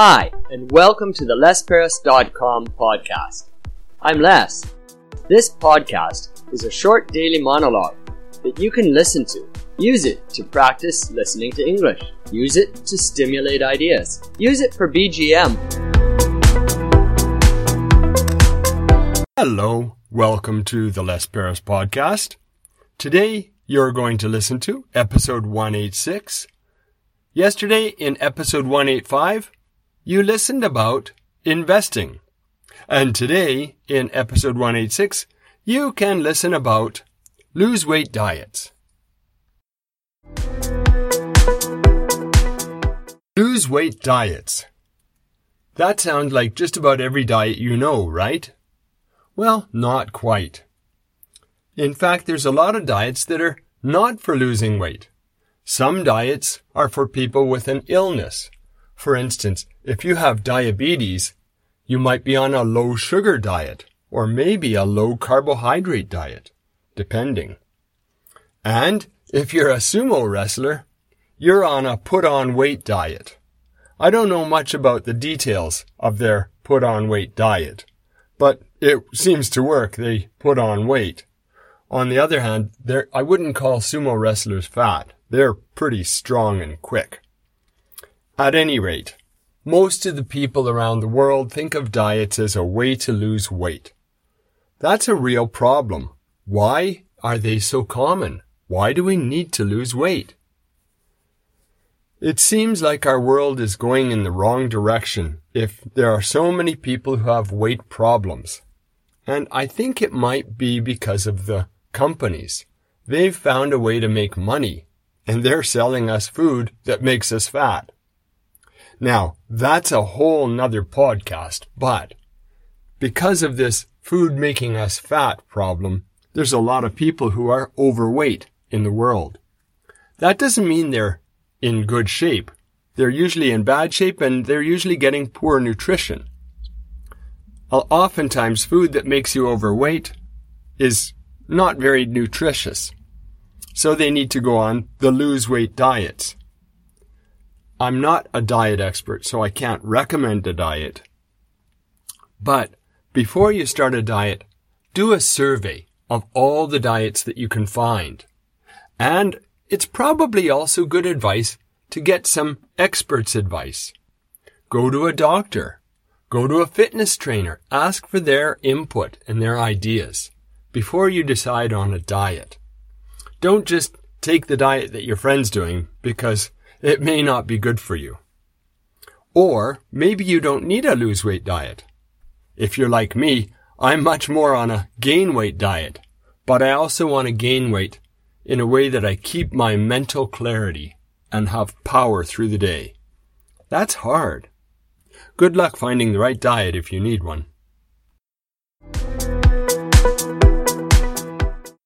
Hi, and welcome to the LesPerras.com podcast. I'm Les. This podcast is a short daily monologue that you can listen to. Use it to practice listening to English. Use it to stimulate ideas. Use it for BGM. Hello, welcome to the Les Perras podcast. Today you're going to listen to episode 186. Yesterday in episode 185, you listened about investing. And today in episode 186, you can listen about lose weight diets. Lose weight diets. That sounds like just about every diet you know, right? Well, not quite. In fact, there's a lot of diets that are not for losing weight. Some diets are for people with an illness. For instance, if you have diabetes, you might be on a low sugar diet or maybe a low carbohydrate diet, depending. And if you're a sumo wrestler, you're on a put on weight diet. I don't know much about the details of their put on weight diet, but it seems to work. They put on weight. On the other hand, I wouldn't call sumo wrestlers fat. They're pretty strong and quick. At any rate, most of the people around the world think of diets as a way to lose weight. That's a real problem. Why are they so common? Why do we need to lose weight? It seems like our world is going in the wrong direction if there are so many people who have weight problems. And I think it might be because of the companies. They've found a way to make money, and they're selling us food that makes us fat. Now, that's a whole nother podcast, but because of this food making us fat problem, there's a lot of people who are overweight in the world. That doesn't mean they're in good shape. They're usually in bad shape and they're usually getting poor nutrition. Oftentimes, food that makes you overweight is not very nutritious. So they need to go on the lose weight diets. I'm not a diet expert, so I can't recommend a diet. But before you start a diet, do a survey of all the diets that you can find. And it's probably also good advice to get some experts' advice. Go to a doctor. Go to a fitness trainer. Ask for their input and their ideas before you decide on a diet. Don't just take the diet that your friend's doing because it may not be good for you. Or maybe you don't need a lose weight diet. If you're like me, I'm much more on a gain weight diet, but I also want to gain weight in a way that I keep my mental clarity and have power through the day. That's hard. Good luck finding the right diet if you need one.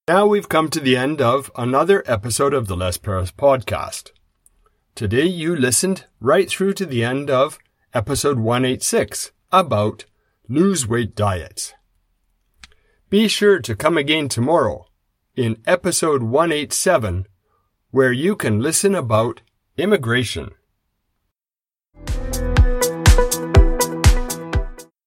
Now we've come to the end of another episode of the Les Perras podcast. Today you listened right through to the end of episode 186 about lose weight diets. Be sure to come again tomorrow in episode 187 where you can listen about immigration.